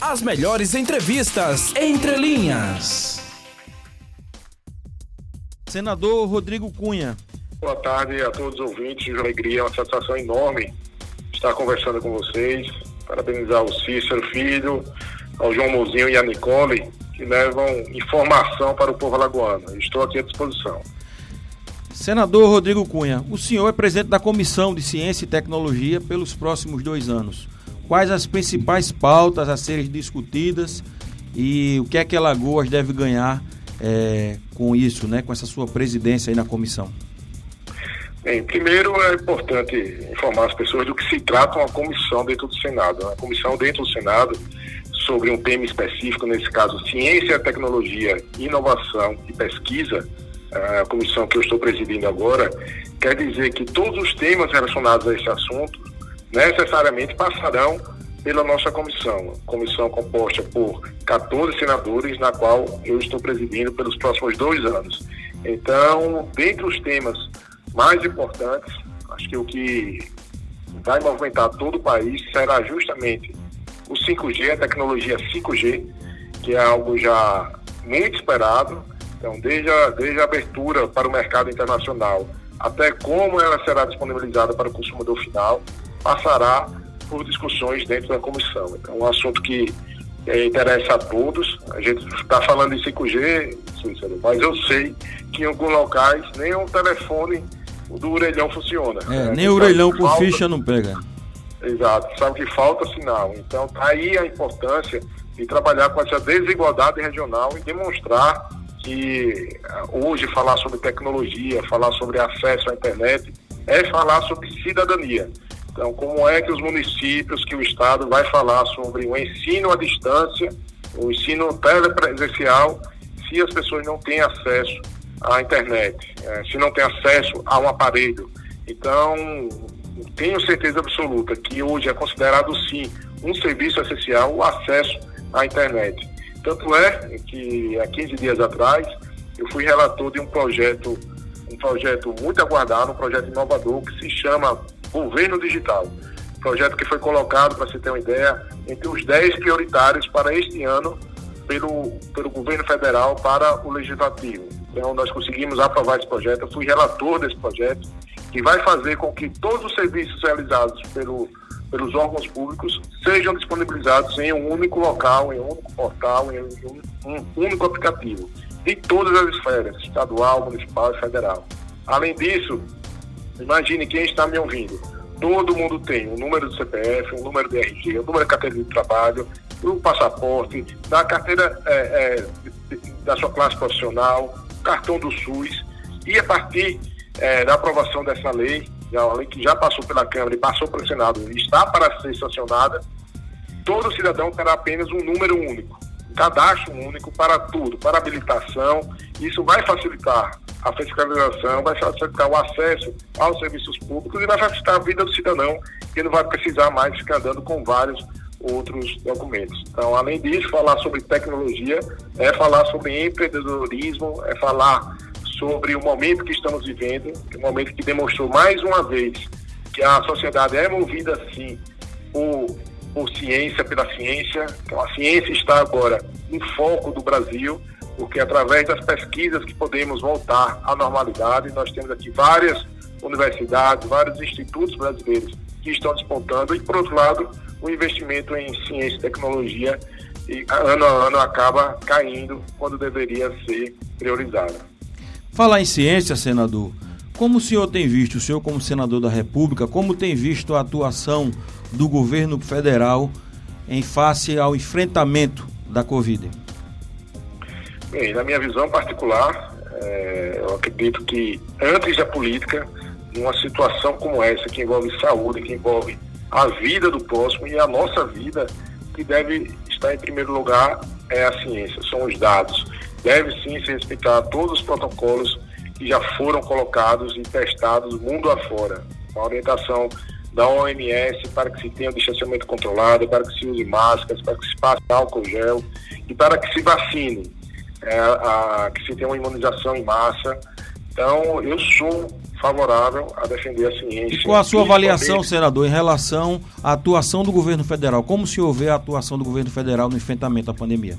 As melhores entrevistas entre linhas. Senador Rodrigo Cunha. Boa tarde a todos os ouvintes. Uma alegria, uma satisfação enorme estar conversando com vocês. Parabenizar o Cícero Filho, ao João Mozinho e a Nicole, que levam informação para o povo alagoano. Estou aqui à disposição. Senador Rodrigo Cunha, o senhor é presidente da Comissão de Ciência e Tecnologia pelos próximos dois anos. Quais as principais pautas a serem discutidas e o que é que Alagoas deve ganhar é, com isso, né, com essa sua presidência aí na comissão? Bem, primeiro é importante informar as pessoas do que se trata uma comissão dentro do Senado. Uma comissão dentro do Senado sobre um tema específico, nesse caso, ciência, tecnologia, inovação e pesquisa, a comissão que eu estou presidindo agora, quer dizer que todos os temas relacionados a esse assunto necessariamente passarão pela nossa comissão, comissão composta por 14 senadores, na qual eu estou presidindo pelos próximos dois anos. Então, dentre os temas mais importantes, acho que o que vai movimentar todo o país será justamente o 5G, a tecnologia 5G, que é algo já muito esperado, então, desde a, desde a abertura para o mercado internacional até como ela será disponibilizada para o consumidor final, passará por discussões dentro da comissão. Então, é um assunto que é, interessa a todos. A gente está falando em 5G, mas eu sei que em alguns locais nem o telefone do orelhão funciona. É, né? nem o orelhão com falta... ficha não pega. Exato, sabe que falta sinal. Então, tá aí a importância de trabalhar com essa desigualdade regional e demonstrar que ah, hoje falar sobre tecnologia, falar sobre acesso à internet, é falar sobre cidadania. Então, como é que os municípios, que o Estado vai falar sobre o ensino à distância, o ensino telepresencial, se as pessoas não têm acesso à internet, é, se não têm acesso a um aparelho. Então, tenho certeza absoluta que hoje é considerado sim um serviço essencial o acesso à internet. Tanto é que há 15 dias atrás eu fui relator de um projeto, um projeto muito aguardado, um projeto inovador que se chama Governo Digital. Projeto que foi colocado, para você ter uma ideia, entre os 10 prioritários para este ano pelo, pelo governo federal para o legislativo. Então nós conseguimos aprovar esse projeto, eu fui relator desse projeto, que vai fazer com que todos os serviços realizados pelo pelos órgãos públicos sejam disponibilizados em um único local, em um único portal, em um, um único aplicativo, de todas as esferas, estadual, municipal e federal. Além disso, imagine quem está me ouvindo. Todo mundo tem um número do CPF, um número de RG, um número de carteira de trabalho, um passaporte, da carteira é, é, da sua classe profissional, cartão do SUS, e a partir é, da aprovação dessa lei, uma lei que já passou pela Câmara e passou pelo Senado e está para ser sancionada, todo cidadão terá apenas um número único, um cadastro único para tudo, para habilitação. Isso vai facilitar a fiscalização, vai facilitar o acesso aos serviços públicos e vai facilitar a vida do cidadão, que não vai precisar mais ficar andando com vários outros documentos. Então, além disso, falar sobre tecnologia é falar sobre empreendedorismo, é falar sobre o momento que estamos vivendo, um momento que demonstrou mais uma vez que a sociedade é movida sim por, por ciência, pela ciência. Então a ciência está agora em foco do Brasil, porque através das pesquisas que podemos voltar à normalidade, nós temos aqui várias universidades, vários institutos brasileiros que estão despontando e por outro lado o investimento em ciência e tecnologia e ano a ano acaba caindo quando deveria ser priorizado. Falar em ciência, senador, como o senhor tem visto, o senhor como senador da República, como tem visto a atuação do governo federal em face ao enfrentamento da Covid? Bem, na minha visão particular, é, eu acredito que antes da política, numa situação como essa, que envolve saúde, que envolve a vida do próximo e a nossa vida, que deve estar em primeiro lugar é a ciência, são os dados deve sim se respeitar todos os protocolos que já foram colocados e testados mundo afora. A orientação da OMS para que se tenha um distanciamento controlado, para que se use máscaras, para que se passe álcool gel e para que se vacine, é, a, que se tenha uma imunização em massa. Então, eu sou favorável a defender a ciência. E qual a sua avaliação, senador, em relação à atuação do governo federal? Como senhor vê a atuação do governo federal no enfrentamento à pandemia?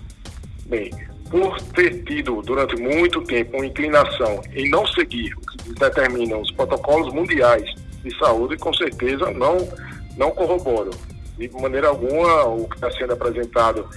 Bem, por ter tido durante muito tempo uma inclinação em não seguir o que determinam os protocolos mundiais de saúde, com certeza não, não corroboro. De maneira alguma, o que está sendo apresentado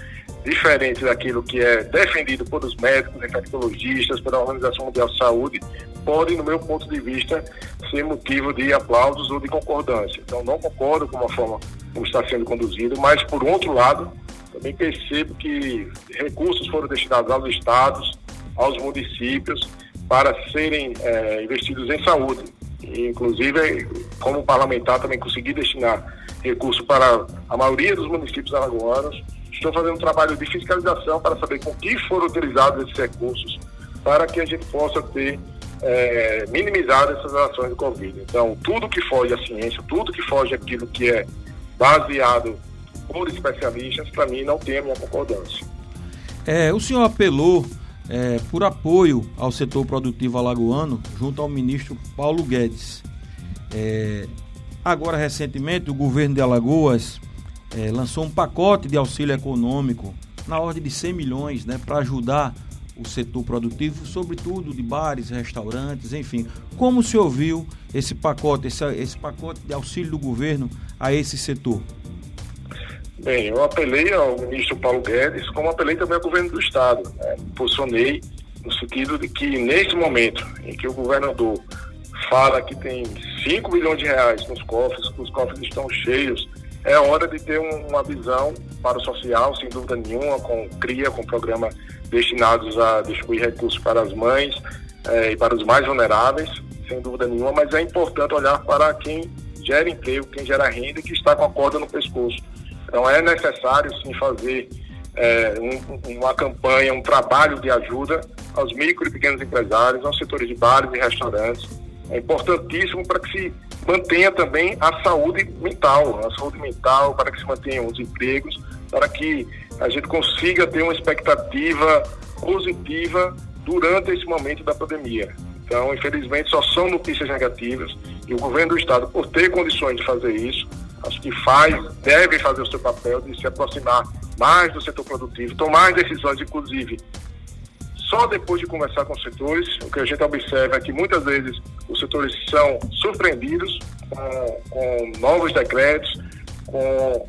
diferente daquilo que é defendido pelos médicos, infectologistas, pela Organização Mundial de Saúde, pode, no meu ponto de vista, ser motivo de aplausos ou de concordância. Então, não concordo com a forma como está sendo conduzido, mas, por outro lado, também percebo que recursos foram destinados aos estados, aos municípios, para serem é, investidos em saúde. Inclusive, como parlamentar, também consegui destinar recursos para a maioria dos municípios alagoanos, Estou fazendo um trabalho de fiscalização para saber com que foram utilizados esses recursos para que a gente possa ter é, minimizado essas ações do Covid. Então, tudo que foge à ciência, tudo que foge àquilo que é baseado por especialistas, para mim não tem a minha concordância. É, o senhor apelou é, por apoio ao setor produtivo alagoano junto ao ministro Paulo Guedes. É, agora, recentemente, o governo de Alagoas é, lançou um pacote de auxílio econômico na ordem de 100 milhões né, para ajudar o setor produtivo, sobretudo de bares, restaurantes, enfim. Como se ouviu esse pacote, esse, esse pacote de auxílio do governo a esse setor? Bem, eu apelei ao ministro Paulo Guedes, como apelei também ao governo do Estado. Né? Posicionei no sentido de que, nesse momento em que o governador fala que tem 5 milhões de reais nos cofres, que os cofres estão cheios, é hora de ter uma visão para o social, sem dúvida nenhuma, com CRIA, com programa destinados a distribuir recursos para as mães eh, e para os mais vulneráveis, sem dúvida nenhuma, mas é importante olhar para quem gera emprego, quem gera renda e que está com a corda no pescoço. Então é necessário sim fazer eh, um, uma campanha, um trabalho de ajuda aos micro e pequenos empresários, aos setores de bares e restaurantes. É importantíssimo para que se mantenha também a saúde mental, a saúde mental, para que se mantenham os empregos, para que a gente consiga ter uma expectativa positiva durante esse momento da pandemia. Então, infelizmente, só são notícias negativas e o governo do estado, por ter condições de fazer isso, acho que faz, deve fazer o seu papel de se aproximar mais do setor produtivo, tomar decisões, inclusive, só depois de conversar com os setores. O que a gente observa é que muitas vezes os setores são surpreendidos com, com novos decretos, com,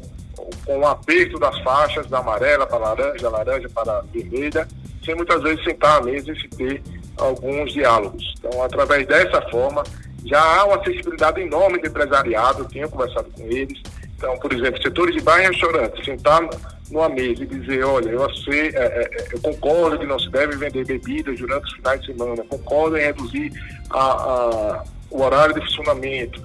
com o aperto das faixas da amarela para laranja, laranja para vermelha, sem muitas vezes sentar à mesa e se ter alguns diálogos. Então, através dessa forma, já há uma sensibilidade enorme do empresariado, eu tinha conversado com eles. Então, por exemplo, setores de bar e restaurante, sentar numa mesa e dizer, olha, eu, sei, é, é, eu concordo que não se deve vender bebidas durante os finais de semana, concordo em reduzir a, a, o horário de funcionamento,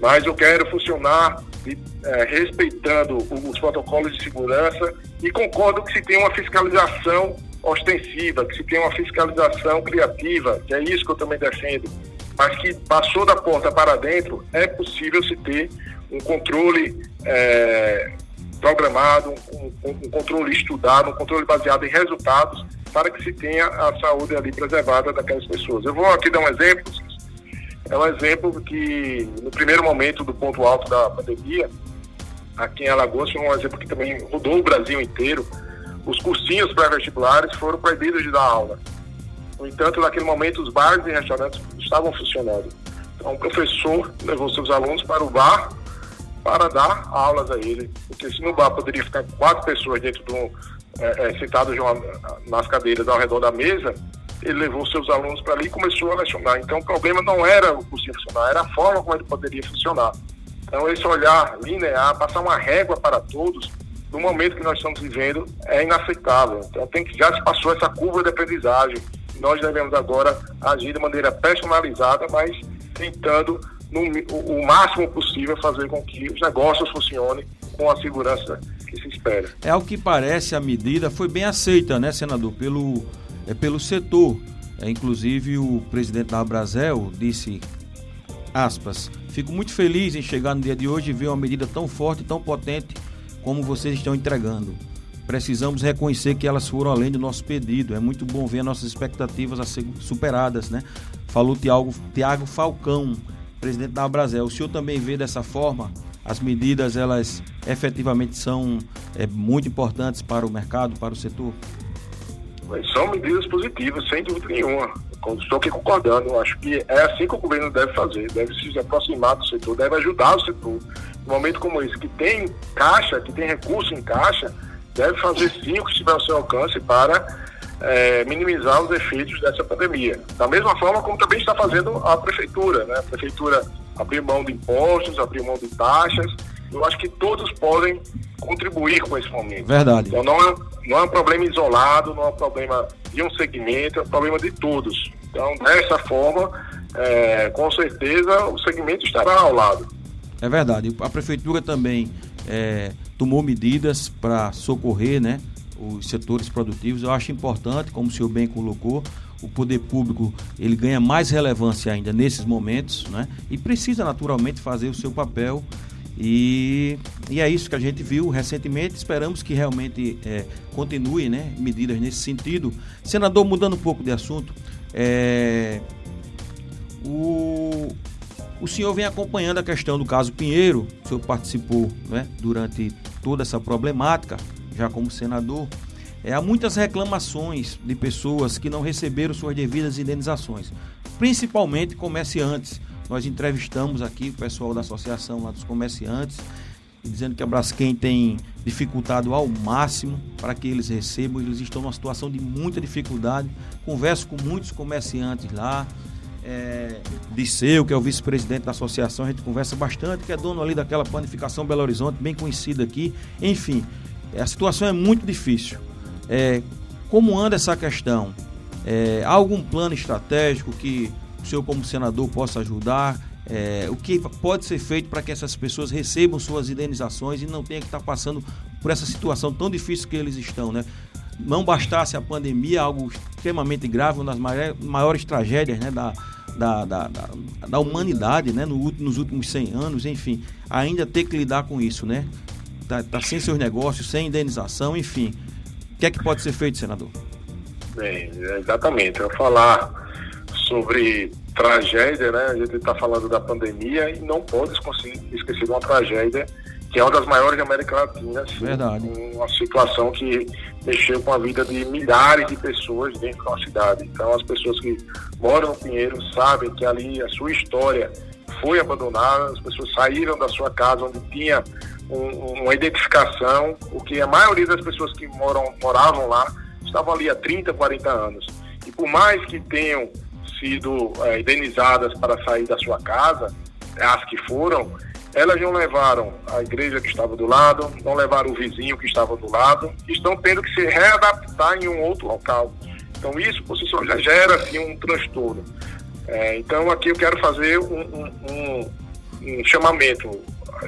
mas eu quero funcionar de, é, respeitando os protocolos de segurança e concordo que se tenha uma fiscalização ostensiva, que se tenha uma fiscalização criativa, que é isso que eu também defendo, mas que passou da porta para dentro, é possível se ter um controle é, programado, um, um, controle estudado, um controle baseado em resultados, para que se tenha a saúde ali preservada daquelas pessoas. Eu vou aqui dar um exemplo. É um exemplo que, no primeiro momento do ponto alto da pandemia, aqui em Alagoas, foi um exemplo que também rodou o Brasil inteiro. Os cursinhos pré-vestibulares foram proibidos de dar aula. No entanto, naquele momento, os bares e restaurantes estavam funcionando. Então, o professor levou seus alunos para o bar para dar aulas a ele. Porque se no bar poderia ficar quatro pessoas dentro de um, é, é, sentadas nas cadeiras ao redor da mesa, ele levou seus alunos para ali e começou a lecionar. Então o problema não era o cursinho funcionar, era a forma como ele poderia funcionar. Então esse olhar linear, passar uma régua para todos, no momento que nós estamos vivendo, é inaceitável. Então tem que já se passou essa curva de aprendizagem. Nós devemos agora agir de maneira personalizada, mas tentando no, o, o máximo possível fazer com que os negócios funcionem com a segurança que se espera. É o que parece a medida foi bem aceita, né, senador, pelo, é, pelo setor. É, inclusive o presidente da Abrazel disse, aspas, fico muito feliz em chegar no dia de hoje e ver uma medida tão forte tão potente como vocês estão entregando. Precisamos reconhecer que elas foram além do nosso pedido. É muito bom ver nossas expectativas superadas, né? falou Tiago, Tiago Falcão, presidente da Abrazel. O senhor também vê dessa forma? As medidas, elas efetivamente são é, muito importantes para o mercado, para o setor? São medidas positivas, sem dúvida nenhuma. Estou aqui concordando. Acho que é assim que o governo deve fazer. Deve se aproximar do setor, deve ajudar o setor. No momento como esse, que tem caixa, que tem recurso em caixa, deve fazer sim o que estiver ao seu alcance para é, minimizar os efeitos dessa pandemia. Da mesma forma como também está fazendo a prefeitura. Né? A prefeitura abrir mão de impostos, abrir mão de taxas. Eu acho que todos podem contribuir com esse momento. Verdade. Então não é, não é um problema isolado, não é um problema de um segmento, é um problema de todos. Então, dessa forma, é, com certeza o segmento estará ao lado. É verdade. A prefeitura também é, tomou medidas para socorrer né, os setores produtivos. Eu acho importante, como o senhor bem colocou, o poder público ele ganha mais relevância ainda nesses momentos né, e precisa naturalmente fazer o seu papel e, e é isso que a gente viu recentemente. Esperamos que realmente é, continue né, medidas nesse sentido. Senador, mudando um pouco de assunto, é, o, o senhor vem acompanhando a questão do caso Pinheiro, o senhor participou né, durante toda essa problemática, já como senador. É, há muitas reclamações de pessoas que não receberam suas devidas indenizações, principalmente comerciantes nós entrevistamos aqui o pessoal da associação lá dos comerciantes, dizendo que a Braskem tem dificultado ao máximo para que eles recebam. Eles estão numa situação de muita dificuldade. Converso com muitos comerciantes lá. É, Disseu, que é o vice-presidente da associação, a gente conversa bastante, que é dono ali daquela panificação Belo Horizonte, bem conhecida aqui. Enfim, a situação é muito difícil. É, como anda essa questão? É, há algum plano estratégico que o senhor, como senador, possa ajudar? É, o que pode ser feito para que essas pessoas recebam suas indenizações e não tenham que estar passando por essa situação tão difícil que eles estão, né? Não bastasse a pandemia, algo extremamente grave, uma das maiores, tragédias né, da, da, da, da, da humanidade né, no, nos últimos 100 anos, enfim, ainda ter que lidar com isso, né? Tá, tá sem seus negócios, sem indenização, enfim. O que é que pode ser feito, senador? Bem, exatamente. Eu falar sobre tragédia, né? A gente está falando da pandemia e não pode esquecer de uma tragédia que é uma das maiores da América Latina. Assim, Verdade. Uma situação que mexeu com a vida de milhares de pessoas dentro da cidade. Então, as pessoas que moram no Pinheiro sabem que ali a sua história foi abandonada, as pessoas saíram da sua casa onde tinha um, uma identificação, porque a maioria das pessoas que moram, moravam lá estavam ali há 30, 40 anos. E por mais que tenham sido é, indenizadas para sair da sua casa, as que foram, elas não levaram a igreja que estava do lado, não levaram o vizinho que estava do lado, estão tendo que se readaptar em um outro local. Então isso por si só já gera assim, um transtorno. É, então aqui eu quero fazer um, um, um, um chamamento,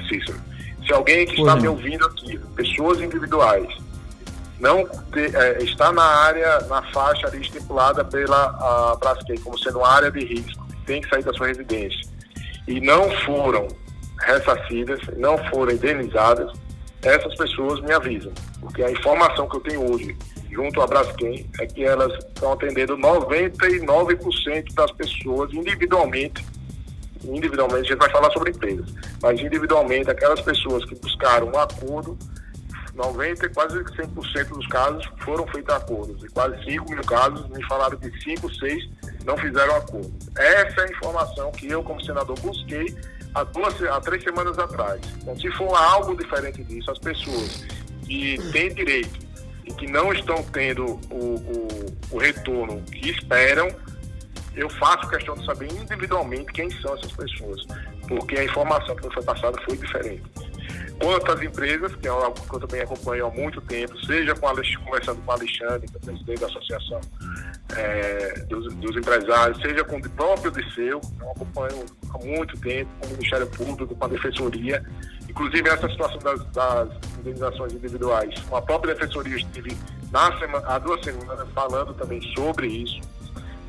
Cícero. Se alguém que está me ouvindo aqui, pessoas individuais, não ter, é, está na área, na faixa ali estipulada pela Braskem como sendo uma área de risco, tem que sair da sua residência, e não foram ressarcidas, não foram indenizadas, essas pessoas me avisam, porque a informação que eu tenho hoje junto à Braskem é que elas estão atendendo 99% das pessoas individualmente individualmente, a gente vai falar sobre empresas, mas individualmente aquelas pessoas que buscaram um acordo 90, quase 100% dos casos foram feitos acordos. E quase 5 mil casos me falaram que 5, 6 não fizeram acordo. Essa é a informação que eu, como senador, busquei há, duas, há três semanas atrás. Então, se for algo diferente disso, as pessoas que têm direito e que não estão tendo o, o, o retorno que esperam, eu faço questão de saber individualmente quem são essas pessoas, porque a informação que foi passada foi diferente quanto às empresas, que é algo que eu também acompanho há muito tempo, seja com conversando com o Alexandre, que é presidente da Associação é, dos, dos, Empresários, seja com o próprio Disseu, que eu acompanho há muito tempo, com o Ministério Público, com a Defensoria, inclusive essa situação das, das indenizações individuais. Com a própria Defensoria estive na semana, há duas semanas falando também sobre isso.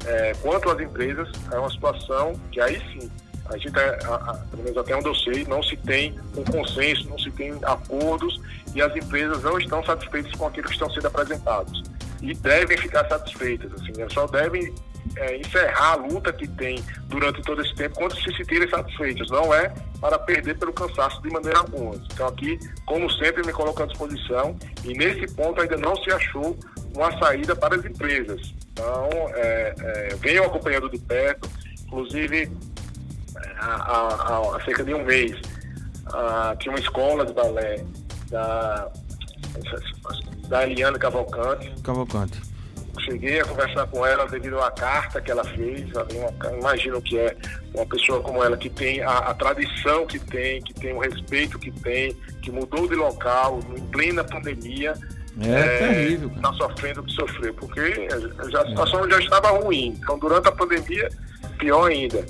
É, quanto às empresas, é uma situação que aí sim a gente, é, a, pelo menos até onde eu sei, não se tem um consenso, não se tem acordos e as empresas não estão satisfeitas com aquilo que estão sendo apresentados. E devem ficar satisfeitas, assim, elas só devem é, encerrar a luta que tem durante todo esse tempo quando se sentirem satisfeitos. Não é para perder pelo cansaço de maneira alguma. Então aqui, como sempre, me coloco à disposição e nesse ponto ainda não se achou uma saída para as empresas. Então, é, é, venho acompanhando de perto, inclusive há, há, há cerca de um mês, tinha uma escola de balé da, da Eliana Cavalcante. Cavalcante. Cheguei a conversar com ela devido à carta que ela fez. Imagino que é uma pessoa como ela que tem a, a, tradição que tem, que tem o respeito que tem, que mudou de local em plena pandemia. É, é terrível. Está sofrendo o que sofreu, porque já, a situação já estava ruim. Então, durante a pandemia, pior ainda.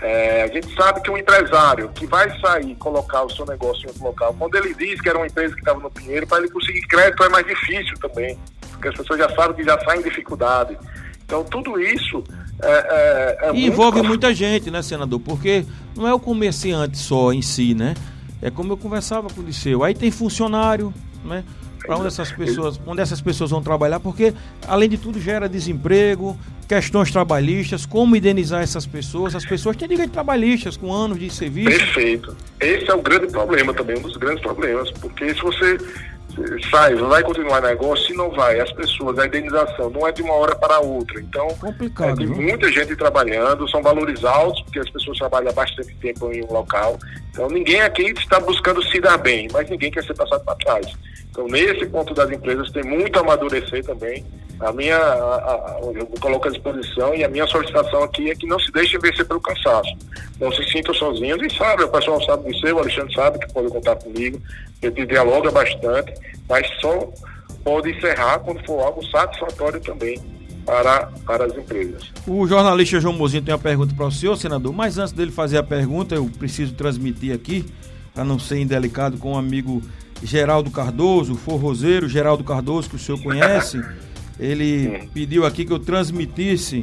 É, a gente sabe que um empresário que vai sair colocar o seu negócio em outro local, quando ele diz que era uma empresa que estava no Pinheiro, para ele conseguir crédito é mais difícil também, porque as pessoas já sabem que já saem em dificuldade. Então, tudo isso é, é, é e envolve muita gente, né, senador? Porque não é o comerciante só em si, né? É como eu conversava com o Liceu. Aí tem funcionário, né? Para onde essas pessoas, onde essas pessoas vão trabalhar, porque além de tudo gera desemprego, questões trabalhistas, como indenizar essas pessoas. As pessoas têm direito trabalhistas com anos de serviço. Perfeito. Esse é o grande problema também, um dos grandes problemas, porque se você sai, vai continuar negócio, se não vai, as pessoas, a indenização não é de uma hora para outra. Então, Complicado, é, tem muita gente trabalhando, são valores altos, porque as pessoas trabalham bastante tempo em um local. Então, ninguém aqui está buscando se dar bem, mas ninguém quer ser passado para trás. Então, nesse ponto das empresas, tem muito a amadurecer também. A minha, a, a, eu coloco à disposição e a minha solicitação aqui é que não se deixem vencer pelo cansaço. Não se sintam sozinhos e sabe, o pessoal sabe ser, o Alexandre sabe que pode contar comigo, a gente dialoga bastante, mas só pode encerrar quando for algo satisfatório também para, para as empresas. O jornalista João Mozinho tem uma pergunta para o senhor, senador, mas antes dele fazer a pergunta, eu preciso transmitir aqui, para não ser indelicado com o um amigo Geraldo Cardoso, forrozeiro Geraldo Cardoso, que o senhor conhece, ele pediu aqui que eu transmitisse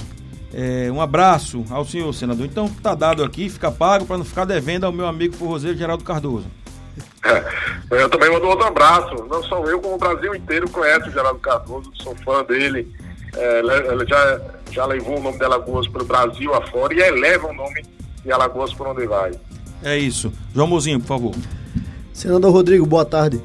é, um abraço ao senhor, senador. Então tá dado aqui, fica pago para não ficar devendo ao meu amigo forrozeiro Geraldo Cardoso. É, eu também mando outro abraço. Não só eu, como o Brasil inteiro conhece o Geraldo Cardoso, sou fã dele. É, ele já, já levou o nome de Alagoas para o Brasil afora e eleva o nome de Alagoas por onde vai. É isso. João Mozinho, por favor. Senador Rodrigo, boa tarde.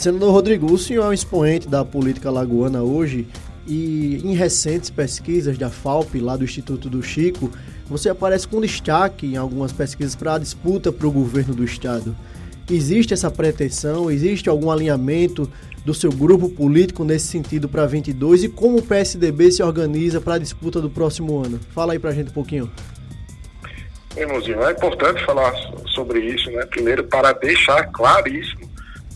Senador Rodrigo, o senhor é um expoente da política lagoana hoje e em recentes pesquisas da FAUP, lá do Instituto do Chico, você aparece com destaque em algumas pesquisas para a disputa para o governo do Estado. Existe essa pretensão? Existe algum alinhamento do seu grupo político nesse sentido para 22 e como o PSDB se organiza para a disputa do próximo ano? Fala aí para a gente um pouquinho. Irmãozinho, é importante falar sobre isso, né? Primeiro, para deixar claríssimo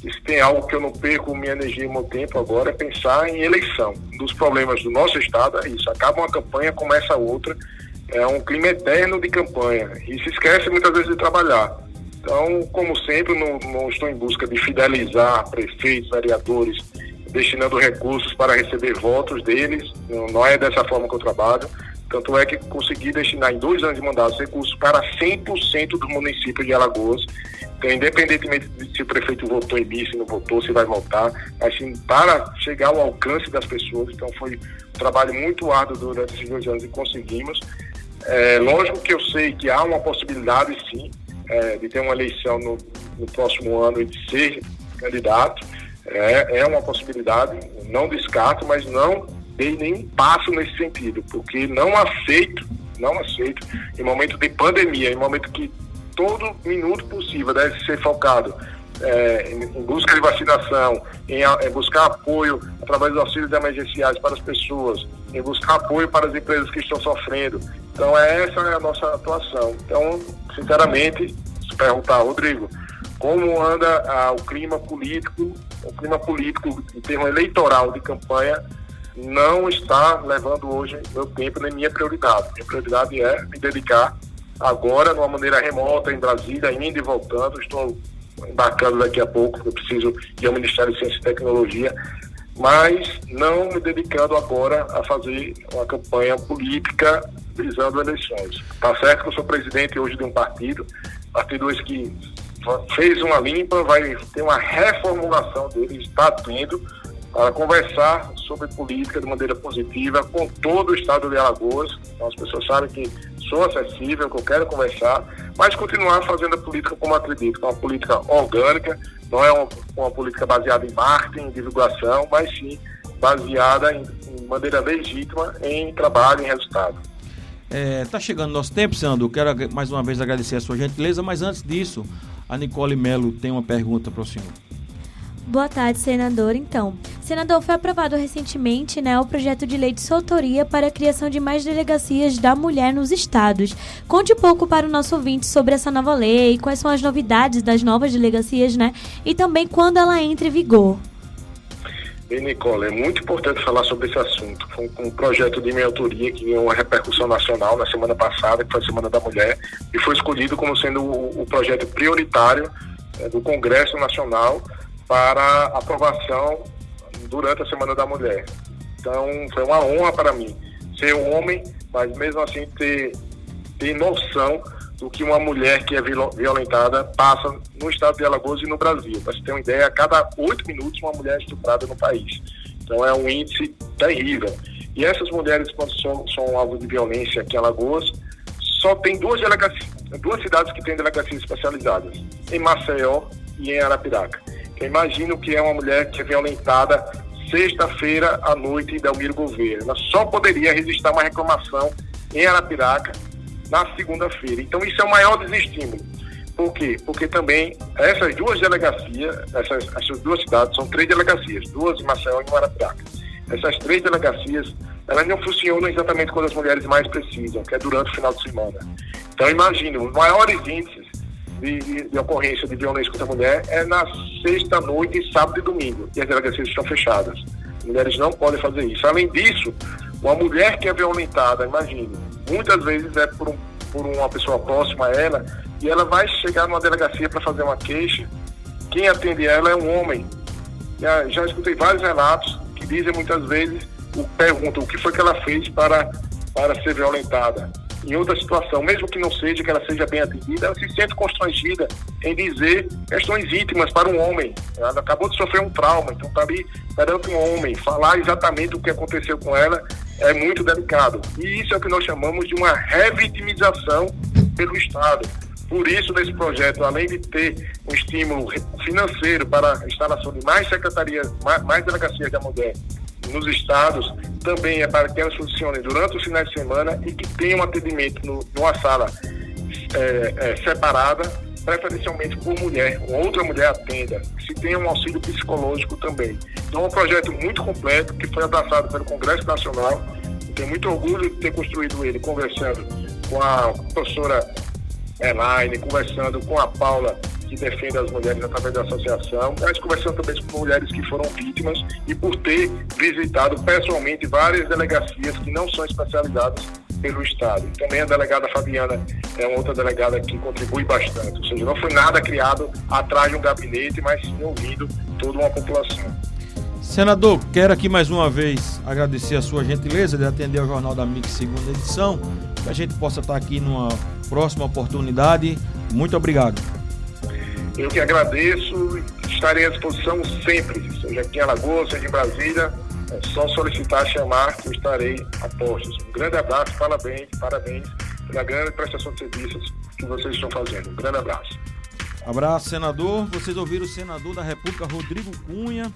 que se tem algo que eu não perco minha energia e meu tempo agora, é pensar em eleição. Um dos problemas do nosso Estado é isso. Acaba uma campanha, começa outra. É um clima eterno de campanha. E se esquece muitas vezes de trabalhar. Então, como sempre, não, não estou em busca de fidelizar prefeitos, vereadores, destinando recursos para receber votos deles. Não, não é dessa forma que eu trabalho tanto é que consegui destinar em dois anos de mandato recursos para 100% dos municípios de Alagoas. Então, independentemente de se o prefeito votou em mim, se não votou, se vai votar, assim, para chegar ao alcance das pessoas. Então, foi um trabalho muito árduo durante esses dois anos e conseguimos. É, lógico que eu sei que há uma possibilidade, sim, é, de ter uma eleição no, no, próximo ano e de ser candidato. É, é uma possibilidade, não descarto, mas não dei nenhum passo nesse sentido, porque não aceito, não aceito, em momento de pandemia, em momento que todo minuto possível deve ser focado é, em, busca de vacinação, em, em, buscar apoio através dos auxílios emergenciais para as pessoas, em buscar apoio para as empresas que estão sofrendo. Então, essa é a nossa atuação. Então, sinceramente, se perguntar, Rodrigo, como anda ah, o clima político, o clima político em termo eleitoral de campanha não está levando hoje meu tempo nem minha prioridade. Minha prioridade é me dedicar agora, de uma maneira remota, em Brasília, indo e voltando. Estou embarcando daqui a pouco, eu preciso ir ao Ministério de Ciência e Tecnologia, mas não me dedicando agora a fazer uma campanha política visando eleições. Está certo que eu sou presidente hoje de um partido, partido esse que fez uma limpa, vai ter uma reformulação dele, está tendo, para conversar sobre política de maneira positiva com todo o estado de Alagoas. Então as pessoas sabem que sou acessível, que eu quero conversar, mas continuar fazendo a política como acredito, é uma política orgânica, não é uma, uma política baseada em marketing, em divulgação, mas sim baseada em, em maneira legítima em trabalho, em resultado. É, tá chegando nosso tempo, senador. Quero mais uma vez agradecer a sua gentileza, mas antes disso, a Nicole Melo tem uma pergunta para o senhor. Boa tarde, senador. Então, senador, foi aprovado recentemente né, o projeto de lei de sua autoria para a criação de mais delegacias da mulher nos estados. Conte um pouco para o nosso ouvinte sobre essa nova lei, quais são as novidades das novas delegacias, né? E também quando ela entra em vigor. Bem, Nicole, é muito importante falar sobre esse assunto. Foi um, um projeto de minha autoria que ganhou uma repercussão nacional na semana passada, que foi a Semana da Mulher, e foi escolhido como sendo o, o projeto prioritário é, do Congresso Nacional para aprovação durante a Semana da Mulher. Então, foi uma honra para mim ser um homem, mas mesmo assim ter, ter noção do que uma mulher que é violentada passa no estado de Alagoas e no Brasil. Para você ter uma ideia, a cada oito minutos uma mulher é estuprada no país. Então é um índice terrível. E essas mulheres, quando são, são alvo de violência aqui em Alagoas, só tem duas duas cidades que têm delegacias especializadas, em Maceió e em Arapiraca. Eu imagino que é uma mulher que é violentada sexta-feira à noite em Delmiro Gouveia. Ela só poderia registrar uma reclamação em Arapiraca na segunda-feira. Então isso é o maior desestímulo. Por quê? Porque também essas duas delegacias, essas, essas duas cidades, são três delegacias, duas em Maceió e em Arapiraca. Essas três delegacias, elas não funcionam exatamente quando as mulheres mais precisam, que é durante o final de semana. Então imagine, os maiores índices de, de, ocorrência de violência contra a mulher é na sexta noite, sábado e domingo. E as delegacias estão fechadas. As mulheres não podem fazer isso. Além disso, uma mulher que é violentada, imagine, muitas vezes é por, um, por uma pessoa próxima a ela, e ela vai chegar numa delegacia para fazer uma queixa. Quem atende ela é um homem. Já, já escutei vários relatos que dizem muitas vezes, o, perguntam o que foi que ela fez para, para ser violentada em outra situação, mesmo que não seja, que ela seja bem atendida, ela se sente constrangida em dizer questões íntimas para um homem. Ela acabou de sofrer um trauma, então está ali perante um homem. Falar exatamente o que aconteceu com ela é muito delicado. E isso é o que nós chamamos de uma revitimização pelo Estado. Por isso, nesse projeto, além de ter um estímulo financeiro para a instalação de mais secretarias, mais, mais delegacias da mulher nos estados também é para que elas funcionem durante os finais de semana e que tenham atendimento no, numa sala é, é, separada, preferencialmente por mulher, outra mulher atenda, se tenha um auxílio psicológico também. Então é um projeto muito completo que foi abraçado pelo Congresso Nacional. Tenho muito orgulho de ter construído ele conversando com a professora Elaine, conversando com a Paula que defende as mulheres através da associação, mas conversando também com mulheres que foram vítimas e por ter visitado pessoalmente várias delegacias que não são especializadas pelo Estado. Também a delegada Fabiana é uma outra delegada que contribui bastante, ou seja, não foi nada criado atrás de um gabinete, mas sim ouvindo toda uma população. Senador, quero aqui mais uma vez agradecer a sua gentileza de atender ao Jornal da Mix segunda edição, que a gente possa estar aqui numa próxima oportunidade. Muito obrigado. Eu que agradeço, estarei à disposição sempre, seja aqui em Alagoas, seja em Brasília, é só solicitar, chamar, que eu estarei a postos. Um grande abraço, parabéns, parabéns pela grande prestação de serviços que vocês estão fazendo. Um grande abraço. Abraço, senador. Vocês ouviram o senador da República, Rodrigo Cunha.